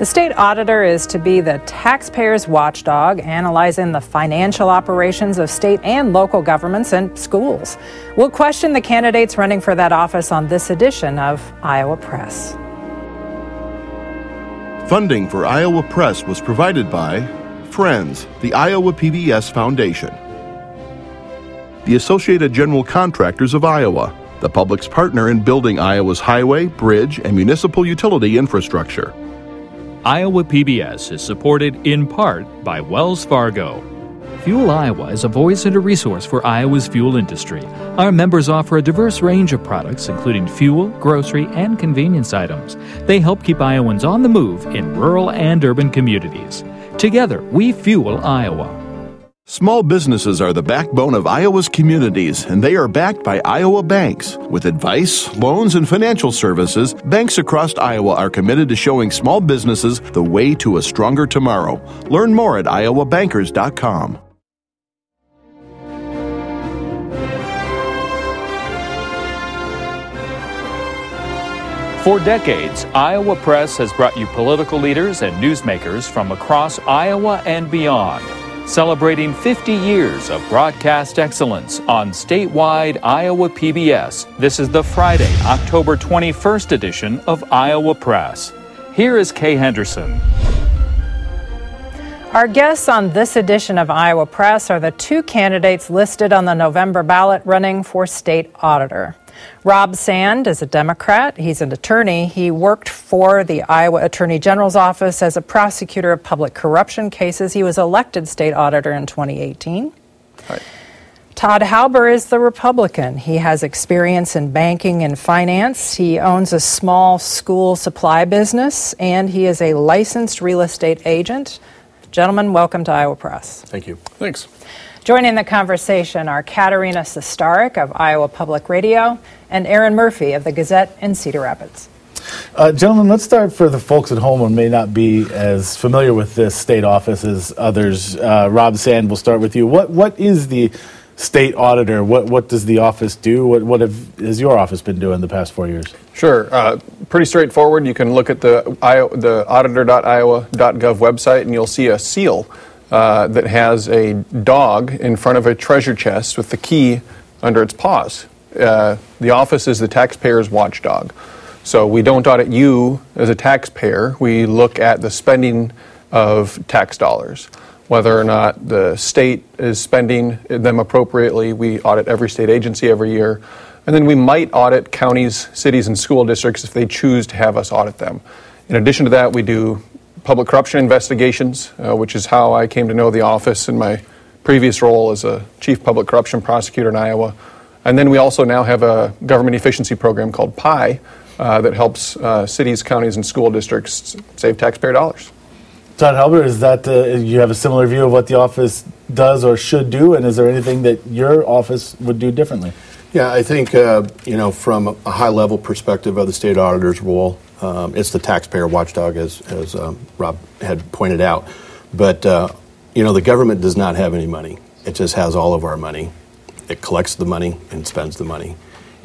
The state auditor is to be the taxpayer's watchdog, analyzing the financial operations of state and local governments and schools. We'll question the candidates running for that office on this edition of Iowa Press. Funding for Iowa Press was provided by Friends, the Iowa PBS Foundation, the Associated General Contractors of Iowa, the public's partner in building Iowa's highway, bridge, and municipal utility infrastructure. Iowa PBS is supported in part by Wells Fargo. Fuel Iowa is a voice and a resource for Iowa's fuel industry. Our members offer a diverse range of products, including fuel, grocery, and convenience items. They help keep Iowans on the move in rural and urban communities. Together, we fuel Iowa. Small businesses are the backbone of Iowa's communities, and they are backed by Iowa banks. With advice, loans, and financial services, banks across Iowa are committed to showing small businesses the way to a stronger tomorrow. Learn more at iowabankers.com. For decades, Iowa Press has brought you political leaders and newsmakers from across Iowa and beyond celebrating 50 years of broadcast excellence on statewide Iowa PBS. This is the Friday, October 21st edition of Iowa Press. Here is Kay Henderson. Our guests on this edition of Iowa Press are the two candidates listed on the November ballot running for state auditor. Rob Sand is a Democrat. He's an attorney. He worked for the Iowa Attorney General's office as a prosecutor of public corruption cases. He was elected state auditor in 2018. Right. Todd Halbur is the Republican. He has experience in banking and finance. He owns a small school supply business, and he is a licensed real estate agent. Gentlemen, welcome to Iowa Press. Thank you. Thanks. Joining the conversation are Katarina Sostaric of Iowa Public Radio and Aaron Murphy of the Gazette in Cedar Rapids. Uh, gentlemen, let's start for the folks at home who may not be as familiar with this state office as others. Uh, Rob Sand, we'll start with you. What what is the state auditor? What what does the office do? What what have, has your office been doing the past four years? Sure, uh, pretty straightforward. You can look at the the auditor.iowa.gov website, and you'll see a seal uh, that has a dog in front of a treasure chest with the key under its paws. Uh, the office is the taxpayer's watchdog. So we don't audit you as a taxpayer. We look at the spending of tax dollars. Whether or not the state is spending them appropriately, we audit every state agency every year. And then we might audit counties, cities, and school districts if they choose to have us audit them. In addition to that, we do public corruption investigations, uh, which is how I came to know the office in my previous role as a chief public corruption prosecutor in Iowa. And then we also now have a government efficiency program called PIE uh, that helps uh, cities, counties, and school districts save taxpayer dollars. Todd Halbur, is that uh, you have a similar view of what the office does or should do, and is there anything that your office would do differently? Yeah, I think uh, you know from a high level perspective of the state auditor's role, um, it's the taxpayer watchdog, as, as um, Rob had pointed out. But, uh, you know, the government does not have any money. It just has all of our money. It collects the money and spends the money.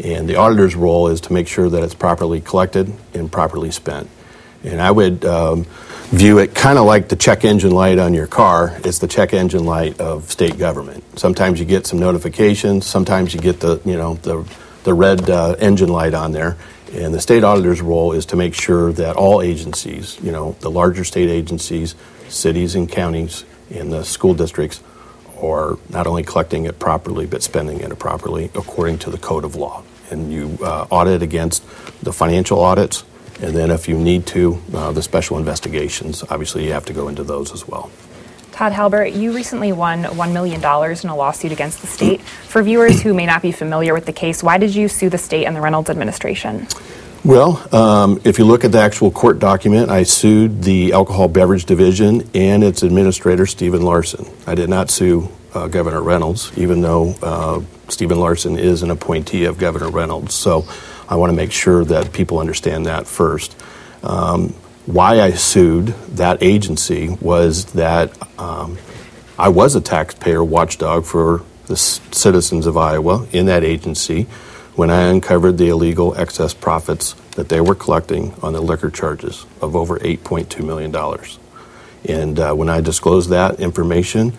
And the auditor's role is to make sure that it's properly collected and properly spent. And I would um, view it kind of like the check engine light on your car. It's the check engine light of state government. Sometimes you get some notifications. Sometimes you get the you know the the red uh, engine light on there, and the state auditor's role is to make sure that all agencies, you know, the larger state agencies, cities and counties, and the school districts are not only collecting it properly, but spending it properly according to the code of law. And you uh, audit against the financial audits, and then if you need to, uh, the special investigations. Obviously, you have to go into those as well. Todd Halbur, you recently won $1 million in a lawsuit against the state. For viewers who may not be familiar with the case, why did you sue the state and the Reynolds administration? Well, um, if you look at the actual court document, I sued the Alcohol Beverage Division and its administrator, Stephen Larson. I did not sue uh, Governor Reynolds, even though uh, Stephen Larson is an appointee of Governor Reynolds. So I want to make sure that people understand that first. Um, why I sued that agency was that um, I was a taxpayer watchdog for the citizens of Iowa in that agency. when I uncovered the illegal excess profits that they were collecting on the liquor charges of over $8.2 million. And uh, when I disclosed that information,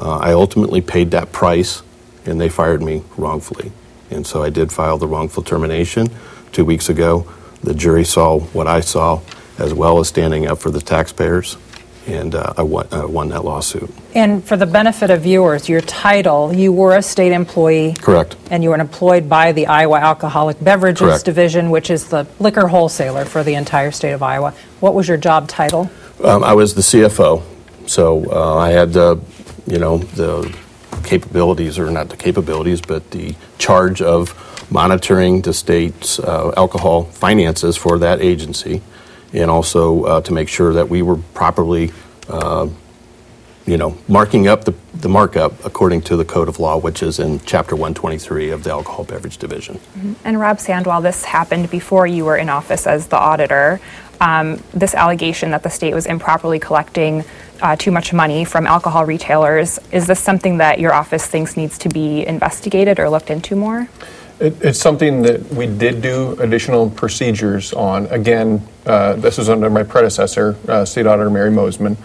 uh, I ultimately paid that price, and they fired me wrongfully. And so I did file the wrongful termination two weeks ago. The jury saw what I saw, as well as standing up for the taxpayers, and uh, I won, uh, won that lawsuit. And for the benefit of viewers, your title, you were a state employee. Correct. And you were employed by the Iowa Alcoholic Beverages Correct. Division, which is the liquor wholesaler for the entire state of Iowa. What was your job title? Um, I was the CFO, so uh, I had the, you know, the capabilities, or not the capabilities, but the charge of monitoring the state's uh, alcohol finances for that agency, and also uh, to make sure that we were properly, uh, you know, marking up the, the markup according to the code of law, which is in Chapter 123 of the Alcohol Beverage Division. And Rob Sandwell, this happened before you were in office as the auditor. Um, this allegation that the state was improperly collecting uh, too much money from alcohol retailers, is this something that your office thinks needs to be investigated or looked into more? It, it's something that we did do additional procedures on. Again, uh, this was under my predecessor, uh, State Auditor Mary Mosiman.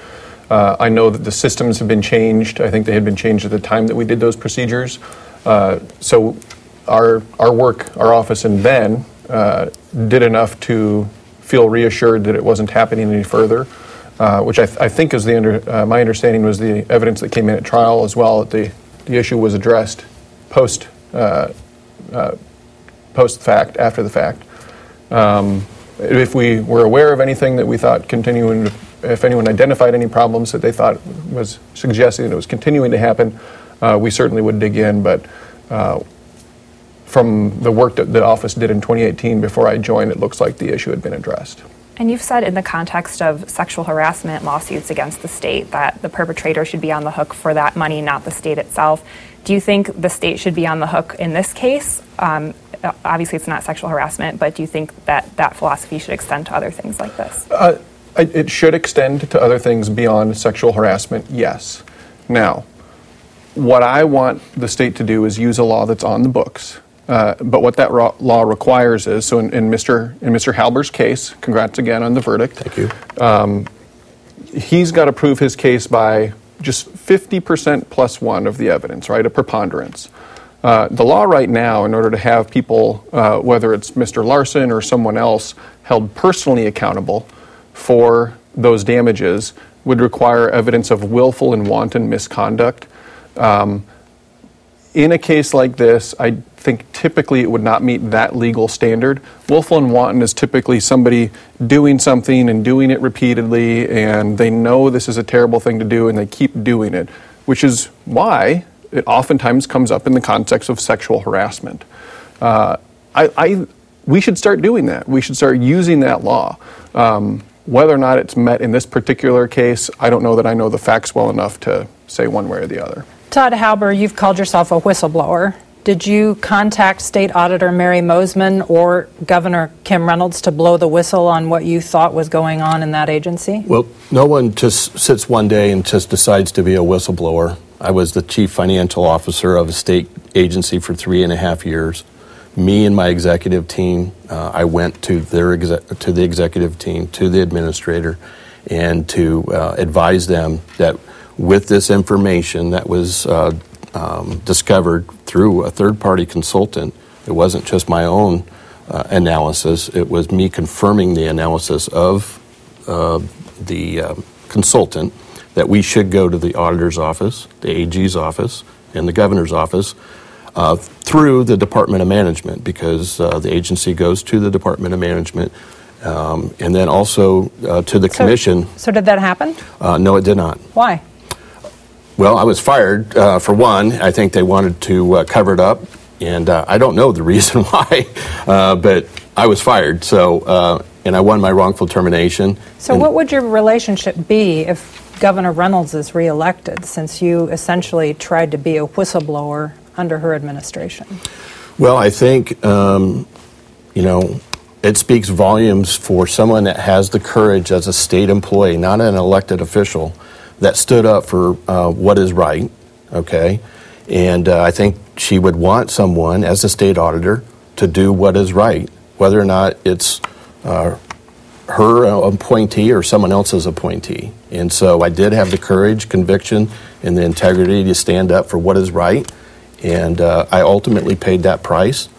Uh, I know that the systems have been changed. I think they had been changed at the time that we did those procedures. Uh, so our, our work, our office and Ben uh, did enough to feel reassured that it wasn't happening any further. Uh, which I, th- I think is the under, my understanding was the evidence that came in at trial as well. That the, the issue was addressed post uh, post fact, after the fact. Um, if we were aware of anything that we thought continuing, if anyone identified any problems that they thought was suggesting that it was continuing to happen, uh, we certainly would dig in. But uh, from the work that the office did in 2018 before I joined, it looks like the issue had been addressed. And you've said in the context of sexual harassment lawsuits against the state that the perpetrator should be on the hook for that money, not the state itself. Do you think the state should be on the hook in this case? Um, obviously, it's not sexual harassment, but do you think that that philosophy should extend to other things like this? Uh, it should extend to other things beyond sexual harassment, yes. Now, what I want the state to do is use a law that's on the books. Uh, but what that ro- law requires is so in, in, Mr. in Mr. Halbur's case, congrats again on the verdict. Thank you. Um, he's got to prove his case by just 50% plus one of the evidence, right? A preponderance. Uh, the law right now, in order to have people, uh, whether it's Mr. Larson or someone else, held personally accountable for those damages, would require evidence of willful and wanton misconduct. Um, in a case like this, I think typically it would not meet that legal standard. Willful and wanton is typically somebody doing something and doing it repeatedly, and they know this is a terrible thing to do and they keep doing it, which is why it oftentimes comes up in the context of sexual harassment. Uh, I, I, we should start doing that. We should start using that law. Um, whether or not it's met in this particular case, I don't know that I know the facts well enough to say one way or the other. Todd Halbur, you've called yourself a whistleblower. Did you contact State Auditor Mary Mosiman or Governor Kim Reynolds to blow the whistle on what you thought was going on in that agency? Well, no one just sits one day and just decides to be a whistleblower. I was the chief financial officer of a state agency for three and a half years. Me and my executive team, uh, I went to their to the executive team, to the administrator, and to uh, advise them that with this information that was uh, um, discovered through a third party consultant. It wasn't just my own uh, analysis, it was me confirming the analysis of uh, the uh, consultant that we should go to the auditor's office, the AG's office, and the governor's office. Uh, through the Department of Management, because uh, the agency goes to the Department of Management, um, and then also uh, to the So- commission. So, did that happen? no, it did not. Why? Well, I was fired uh, for one. I think they wanted to uh, cover it up, and uh, I don't know the reason why, uh, but I was fired. So, uh, and I won my wrongful termination. So, And- what would your relationship be if Governor Reynolds is reelected, since you essentially tried to be a whistleblower under her administration? Well, I think um, you know it speaks volumes for someone that has the courage as a state employee, not an elected official, that stood up for uh, what is right. Okay, and uh, I think she would want someone as a state auditor to do what is right, whether or not it's uh, her appointee or someone else's appointee. And so I did have the courage, conviction, and the integrity to stand up for what is right. And uh, I ultimately paid that price.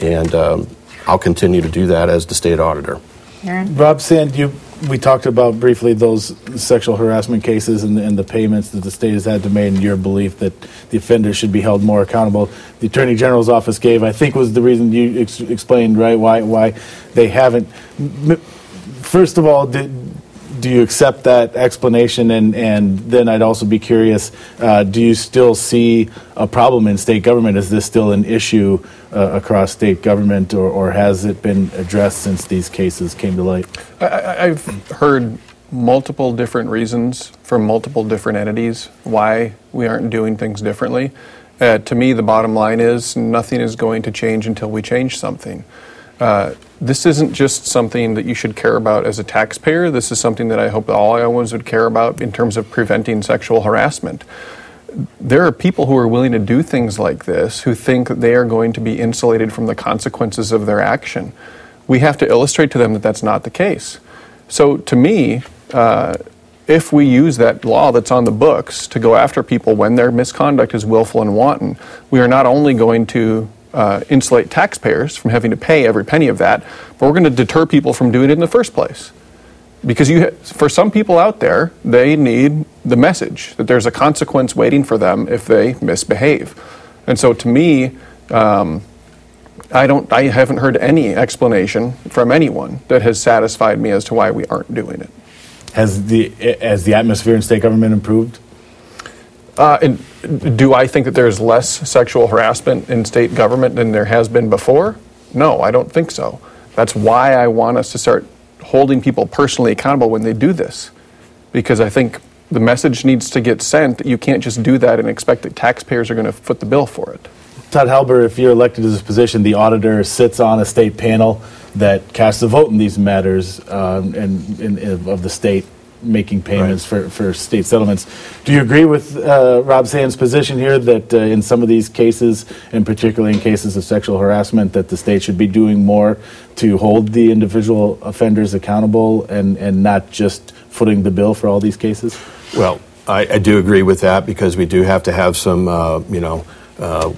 And um, I'll continue to do that as the state auditor. Aaron? Rob Sand, you, we talked about briefly those sexual harassment cases and, and, the payments that the state has had to make, and your belief that the offenders should be held more accountable. The Attorney General's office gave, I think, was the reason you ex- explained, right? Why why they haven't. First of all, did, do you accept that explanation? And, and then I'd also be curious uh, do you still see a problem in state government? Is this still an issue uh, across state government, or, or has it been addressed since these cases came to light? I, I've heard multiple different reasons from multiple different entities why we aren't doing things differently. Uh, to me, the bottom line is nothing is going to change until we change something. Uh, this isn't just something that you should care about as a taxpayer. This is something that I hope all Iowans would care about in terms of preventing sexual harassment. There are people who are willing to do things like this who think that they are going to be insulated from the consequences of their action. We have to illustrate to them that that's not the case. So, to me, uh, if we use that law that's on the books to go after people when their misconduct is willful and wanton, we are not only going to uh, insulate taxpayers from having to pay every penny of that, but we're going to deter people from doing it in the first place. Because you, for some people out there, they need the message that there's a consequence waiting for them if they misbehave. And so, to me, um, I don't, I haven't heard any explanation from anyone that has satisfied me as to why we aren't doing it. Has the has the atmosphere in state government improved? Uh, and do I think that there's less sexual harassment in state government than there has been before? No, I don't think so. That's why I want us to start holding people personally accountable when they do this. Because I think the message needs to get sent. that You can't just do that and expect that taxpayers are going to foot the bill for it. Todd Halbur, if you're elected to this position, the auditor sits on a state panel that casts a vote in these matters um, and, and, of the state making payments right. for, for state settlements. Do you agree with uh, Rob Sand's position here that uh, in some of these cases, and particularly in cases of sexual harassment, that the state should be doing more to hold the individual offenders accountable and, and not just footing the bill for all these cases? Well, I, I do agree with that because we do have to have some, uh, you know, uh,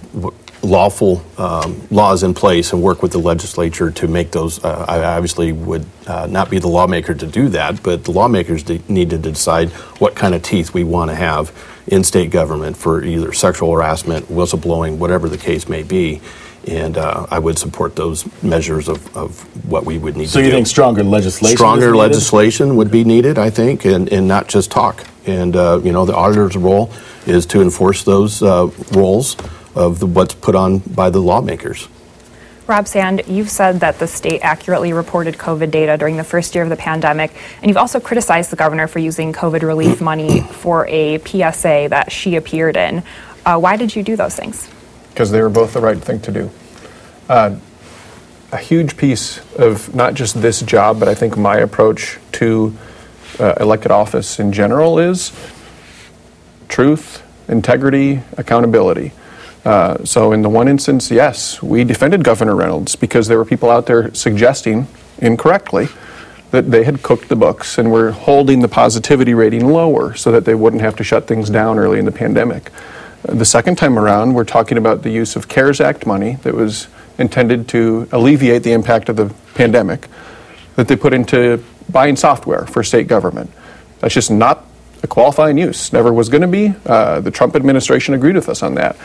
lawful um, laws in place and work with the legislature to make those. Uh, I obviously would uh, not be the lawmaker to do that, but the lawmakers de- need to decide what kind of teeth we want to have in state government for either sexual harassment, whistleblowing, whatever the case may be. And uh, I would support those measures of, of what we would need so you think stronger legislation? Stronger legislation would be needed, I think, and, and not just talk. And, uh, you know, the auditor's role is to enforce those uh, roles of the, what's put on by the lawmakers. Rob Sand, you've said that the state accurately reported COVID data during the first year of the pandemic, and you've also criticized the governor for using COVID relief money for a PSA that she appeared in. Uh, why did you do those things? Because they were both the right thing to do. Uh, a huge piece of not just this job, but I think my approach to uh, elected office in general is truth, integrity, accountability. Uh, so, in the one instance, yes, we defended Governor Reynolds because there were people out there suggesting incorrectly that they had cooked the books and were holding the positivity rating lower so that they wouldn't have to shut things down early in the pandemic. The second time around, we're talking about the use of CARES Act money that was intended to alleviate the impact of the pandemic that they put into buying software for state government. That's just not a qualifying use. Never was going to be. Uh, the Trump administration agreed with us on that.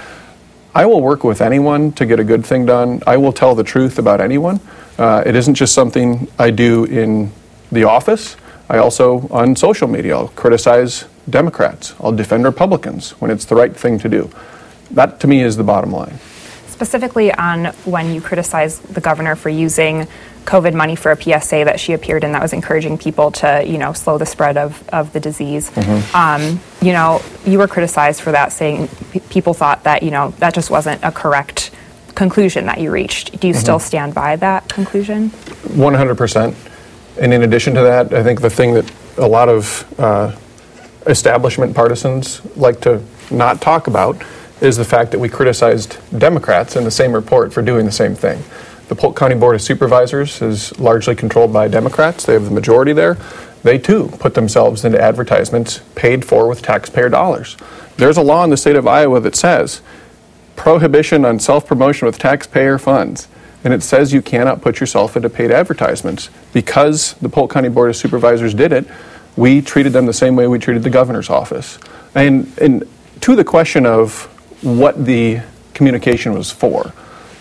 I will work with anyone to get a good thing done. I will tell the truth about anyone. Uh, it isn't just something I do in the office. I also, on social media, I'll criticize Democrats. I'll defend Republicans when it's the right thing to do. That, to me, is the bottom line. Specifically, on when you criticize the governor for using COVID money for a PSA that she appeared in that was encouraging people to, you know, slow the spread of, of the disease. Mm-hmm. Um, you know, you were criticized for that, saying p- people thought that, you know, that just wasn't a correct conclusion that you reached. Do you mm-hmm. still stand by that conclusion? 100%. And in addition to that, I think the thing that a lot of uh, establishment partisans like to not talk about is the fact that we criticized Democrats in the same report for doing the same thing. The Polk County Board of Supervisors is largely controlled by Democrats. They have the majority there. They too put themselves into advertisements paid for with taxpayer dollars. There's a law in the state of Iowa that says prohibition on self promotion with taxpayer funds. And it says you cannot put yourself into paid advertisements. Because the Polk County Board of Supervisors did it, we treated them the same way we treated the governor's office. And, and to the question of what the communication was for,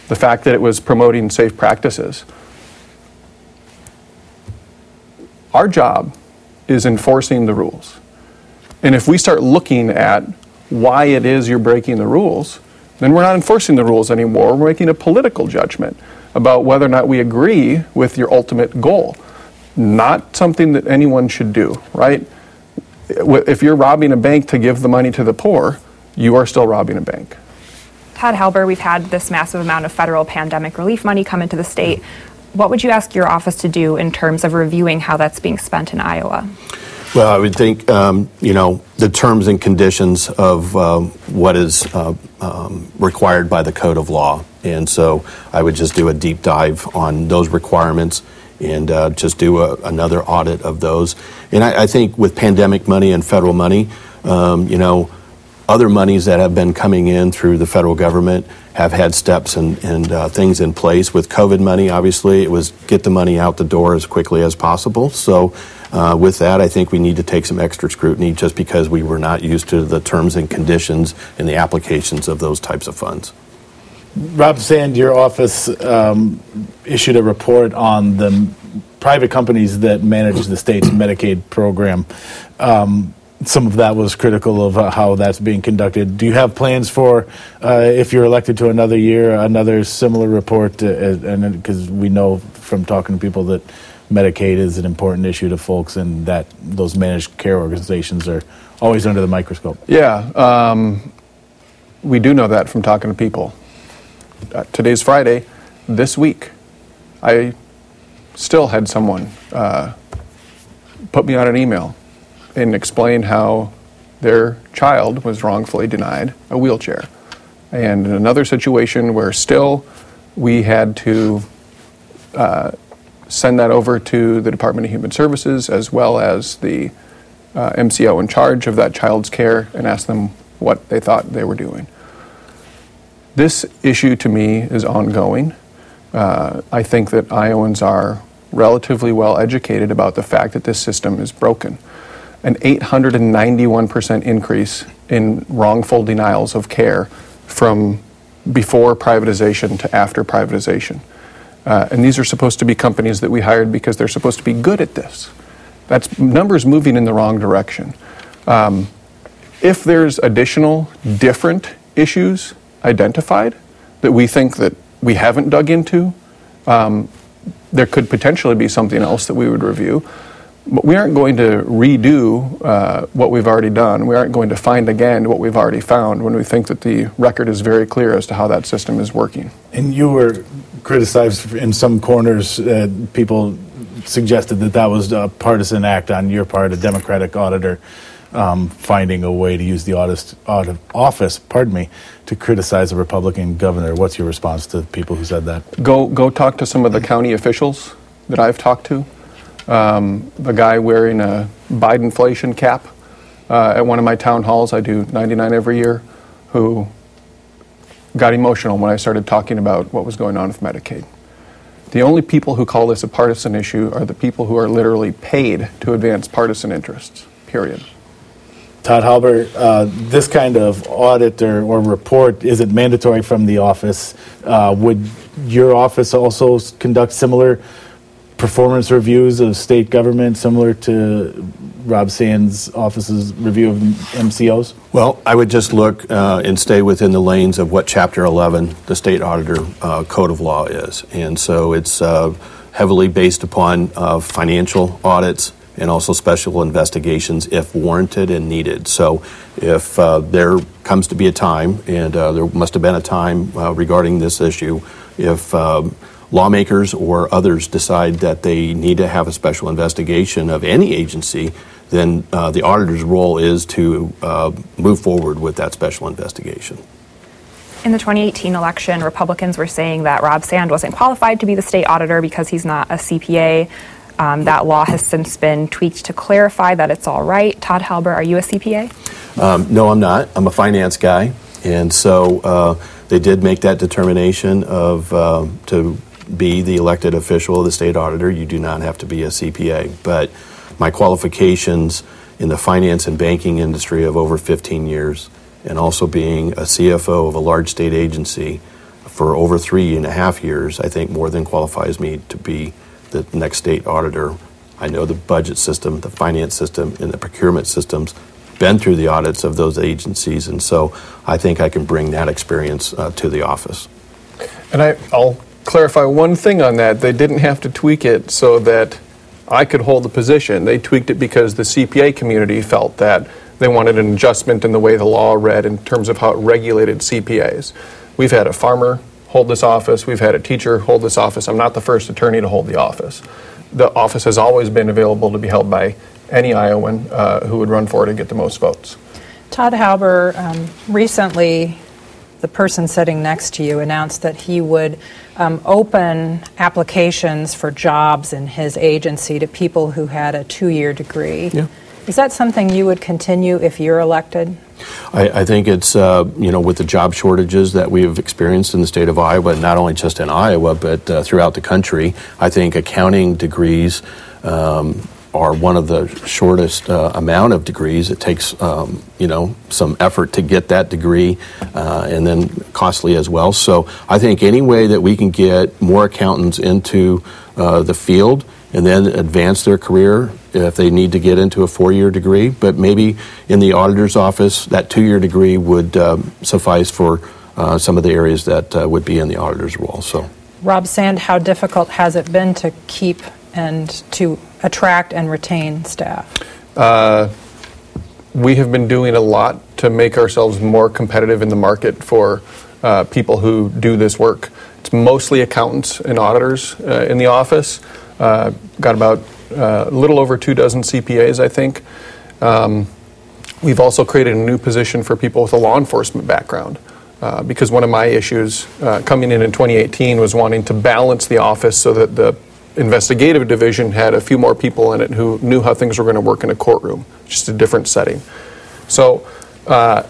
the fact that it was promoting safe practices, our job is enforcing the rules. And if we start looking at why it is you're breaking the rules, then we're not enforcing the rules anymore. We're making a political judgment about whether or not we agree with your ultimate goal. Not something that anyone should do, right? If you're robbing a bank to give the money to the poor, you are still robbing a bank. Todd Halbur, we've had this massive amount of federal pandemic relief money come into the state. What would you ask your office to do in terms of reviewing how that's being spent in Iowa? Well, I would think, um, you know, the terms and conditions of uh, what is uh, um, required by the code of law. And so I would just do a deep dive on those requirements and uh, just do a, another audit of those. And I, I, think with pandemic money and federal money, um, you know, other monies that have been coming in through the federal government have had steps and, and uh, things in place. With COVID money, obviously, it was get the money out the door as quickly as possible. So uh, with that, I think we need to take some extra scrutiny just because we were not used to the terms and conditions and the applications of those types of funds. Rob Sand, your office um, issued a report on the private companies that manage the state's Medicaid program. Um, some of that was critical of uh, how that's being conducted. Do you have plans for, uh, if you're elected to another year, another similar report? Uh, and because we know from talking to people that Medicaid is an important issue to folks, and that those managed care organizations are always under the microscope. Yeah, um, we do know that from talking to people. Uh, today's Friday. This week, I still had someone uh, put me on an email and explain how their child was wrongfully denied a wheelchair. And in another situation where still we had to uh, send that over to the Department of Human Services as well as the uh, MCO in charge of that child's care and ask them what they thought they were doing. This issue to me is ongoing. Uh, I think that Iowans are relatively well educated about the fact that this system is broken. An 891% increase in wrongful denials of care from before privatization to after privatization. Uh, and these are supposed to be companies that we hired because they're supposed to be good at this. That's numbers moving in the wrong direction. Um, if there's additional different issues identified that we think that we haven't dug into, um, there could potentially be something else that we would review. But we aren't going to redo uh, what we've already done. We aren't going to find again what we've already found when we think that the record is very clear as to how that system is working. And you were criticized in some corners. Uh, people suggested that that was a partisan act on your part, a Democratic auditor um, finding a way to use the audit, audit office, pardon me, to criticize a Republican governor. What's your response to people who said that? Go go talk to some of the county officials that I've talked to. Um, the guy wearing a Bidenflation cap uh, at one of my town halls, I do 99 every year, who got emotional when I started talking about what was going on with Medicaid. The only people who call this a partisan issue are the people who are literally paid to advance partisan interests, period. Todd Halbur, uh, this kind of audit or, or, report is it mandatory from the office? Uh, would your office also conduct similar performance reviews of state government, similar to Rob Sand's office's review of MCOs? Well, I would just look uh, and stay within the lanes of what Chapter 11, the state auditor uh, code of law, is. And so it's uh, heavily based upon uh, financial audits and also special investigations if warranted and needed. So if uh, there comes to be a time, and uh, there must have been a time regarding this issue, if um, lawmakers or others decide that they need to have a special investigation of any agency, then uh, the auditor's role is to uh, move forward with that special investigation. In the 2018 election, Republicans were saying that Rob Sand wasn't qualified to be the state auditor because he's not a CPA. Um, that law has since been tweaked to clarify that it's all right. Todd Halbur, are you a CPA? Um, no, I'm not. I'm a finance guy, and so uh, they did make that determination of uh, to be the elected official of the state auditor. You do not have to be a CPA, but my qualifications in the finance and banking industry of over 15 years, and also being a CFO of a large state agency for over three and a half years, I think more than qualifies me to be the next state auditor. I know the budget system, the finance system, and the procurement systems. Been through the audits of those agencies, and so I think I can bring that experience uh, to the office. And I, I'll clarify one thing on that. They didn't have to tweak it so that I could hold the position. They tweaked it because the CPA community felt that they wanted an adjustment in the way the law read in terms of how it regulated CPAs. We've had a farmer hold this office, we've had a teacher hold this office. I'm not the first attorney to hold the office. The office has always been available to be held by any Iowan uh, who would run for it and get the most votes. Todd Halbur, um, recently the person sitting next to you announced that he would um, open applications for jobs in his agency to people who had a two year degree. Yeah. Is that something you would continue if you're elected? I, I think it's, uh, you know, with the job shortages that we've experienced in the state of Iowa, not only just in Iowa, but uh, throughout the country, I think accounting degrees um, are one of the shortest uh, amount of degrees. It takes um, you know some effort to get that degree, uh, and then costly as well. So I think any way that we can get more accountants into uh, the field and then advance their career if they need to get into a four-year degree, but maybe in the auditor's office that two-year degree would um, suffice for uh, some of the areas that uh, would be in the auditor's role. So. Rob Sand, how difficult has it been to keep and to attract and retain staff? Uh, we have been doing a lot to make ourselves more competitive in the market for uh, people who do this work. It's mostly accountants and auditors uh, in the office. Uh, got about uh, a little over two dozen CPAs, I think. Um, we've also created a new position for people with a law enforcement background. Uh, because one of my issues uh, coming in in 2018 was wanting to balance the office so that the investigative division had a few more people in it who knew how things were going to work in a courtroom, just a different setting. So uh,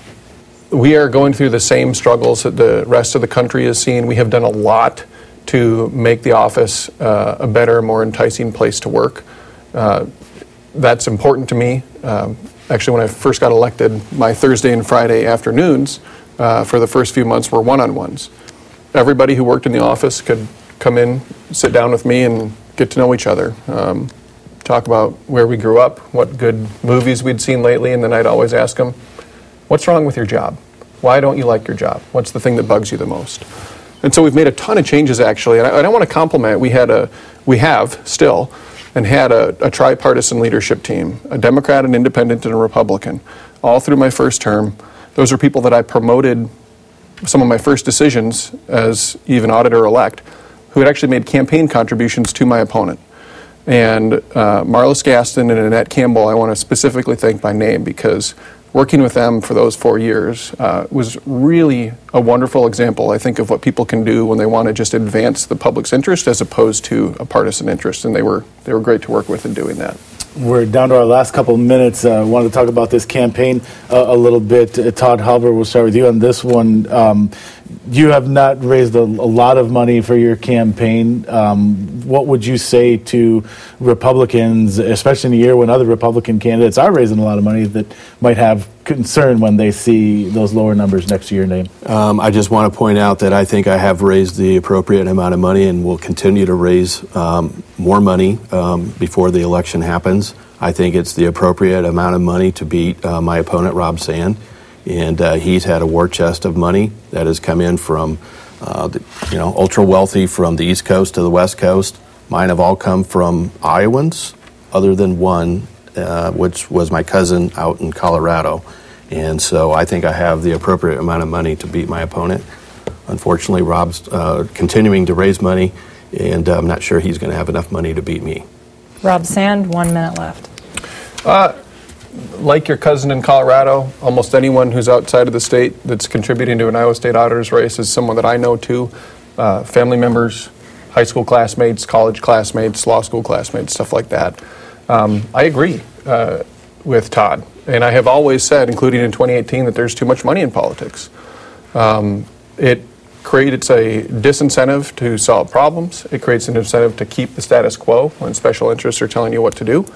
we are going through the same struggles that the rest of the country is seeing. We have done a lot to make the office uh, a better, more enticing place to work. Uh, that's important to me. Um, actually, when I first got elected, my Thursday and Friday afternoons uh, for the first few months were one on ones. Everybody who worked in the office could come in, sit down with me, and get to know each other. Um, talk about where we grew up, what good movies we'd seen lately, and then I'd always ask them, What's wrong with your job? Why don't you like your job? What's the thing that bugs you the most? And so we've made a ton of changes actually, and I, I want to compliment. We had a, we have still, and had a, a tripartisan leadership team, a Democrat, an Independent, and a Republican, all through my first term. Those are people that I promoted some of my first decisions as even auditor elect who had actually made campaign contributions to my opponent. And uh, Marlys Gaston and Annette Campbell, I want to specifically thank by name because working with them for those four years uh, was really a wonderful example, I think, of what people can do when they want to just advance the public's interest as opposed to a partisan interest. And they were, they were great to work with in doing that. We're down to our last couple minutes. I uh, wanted to talk about this campaign uh, a little bit. Uh, Todd Halbur, we'll start with you on this one. Um, you have not raised a, a, lot of money for your campaign. Um, what would you say to Republicans, especially in a year when other Republican candidates are raising a lot of money, that might have concern when they see those lower numbers next to your name? Um, I just want to point out that I think I have raised the appropriate amount of money and will continue to raise um, more money um, before the election happens. I think it's the appropriate amount of money to beat uh, my opponent, Rob Sand and uh, he's had a war chest of money that has come in from, uh, the, you know, ultra wealthy from the East Coast to the West Coast. Mine have all come from Iowans, other than one, uh, which was my cousin out in Colorado. And so I think I have the appropriate amount of money to beat my opponent. Unfortunately, Rob's uh, continuing to raise money, and I'm not sure he's going to have enough money to beat me. Rob Sand, one minute left. Uh, like your cousin in Colorado, almost anyone who's outside of the state that's contributing to an Iowa State auditor's race is someone that I know too. Uh, family members, high school classmates, college classmates, law school classmates, stuff like that. Um, I agree uh, with Todd. And I have always said, including in 2018, that there's too much money in politics. Um, it creates a disincentive to solve problems. It creates an incentive to keep the status quo when special interests are telling you what to do.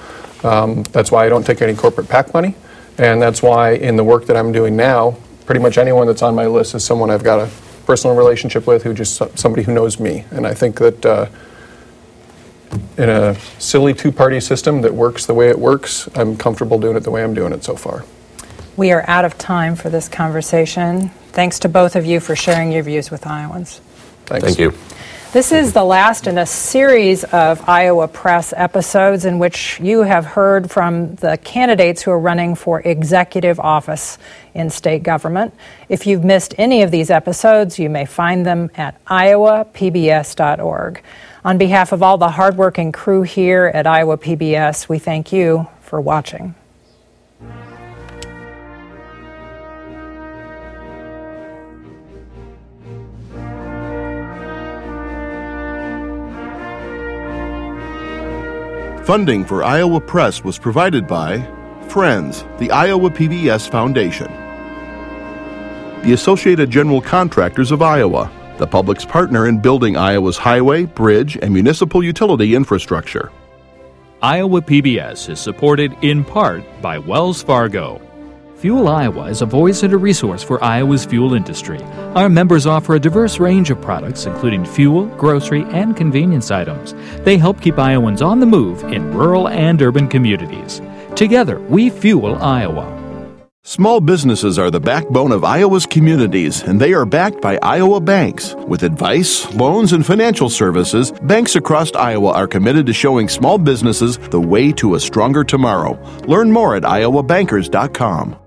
Um, that's why I don't take any corporate PAC money. And that's why, in the work that I'm doing now, pretty much anyone that's on my list is someone I've got a personal relationship with who just somebody who knows me. And I think that uh, in a silly two party system that works the way it works, I'm comfortable doing it the way I'm doing it so far. We are out of time for this conversation. Thanks to both of you for sharing your views with Iowans. Thanks. Thank you. This is the last in a series of Iowa Press episodes in which you have heard from the candidates who are running for executive office in state government. If you've missed any of these episodes, you may find them at iowapbs.org. On behalf of all the hardworking crew here at Iowa PBS, we thank you for watching. Funding for Iowa Press was provided by Friends, the Iowa PBS Foundation, the Associated General Contractors of Iowa, the public's partner in building Iowa's highway, bridge, and municipal utility infrastructure. Iowa PBS is supported in part by Wells Fargo. Fuel Iowa is a voice and a resource for Iowa's fuel industry. Our members offer a diverse range of products, including fuel, grocery, and convenience items. They help keep Iowans on the move in rural and urban communities. Together, we fuel Iowa. Small businesses are the backbone of Iowa's communities, and they are backed by Iowa banks. With advice, loans, and financial services, banks across Iowa are committed to showing small businesses the way to a stronger tomorrow. Learn more at iowabankers.com.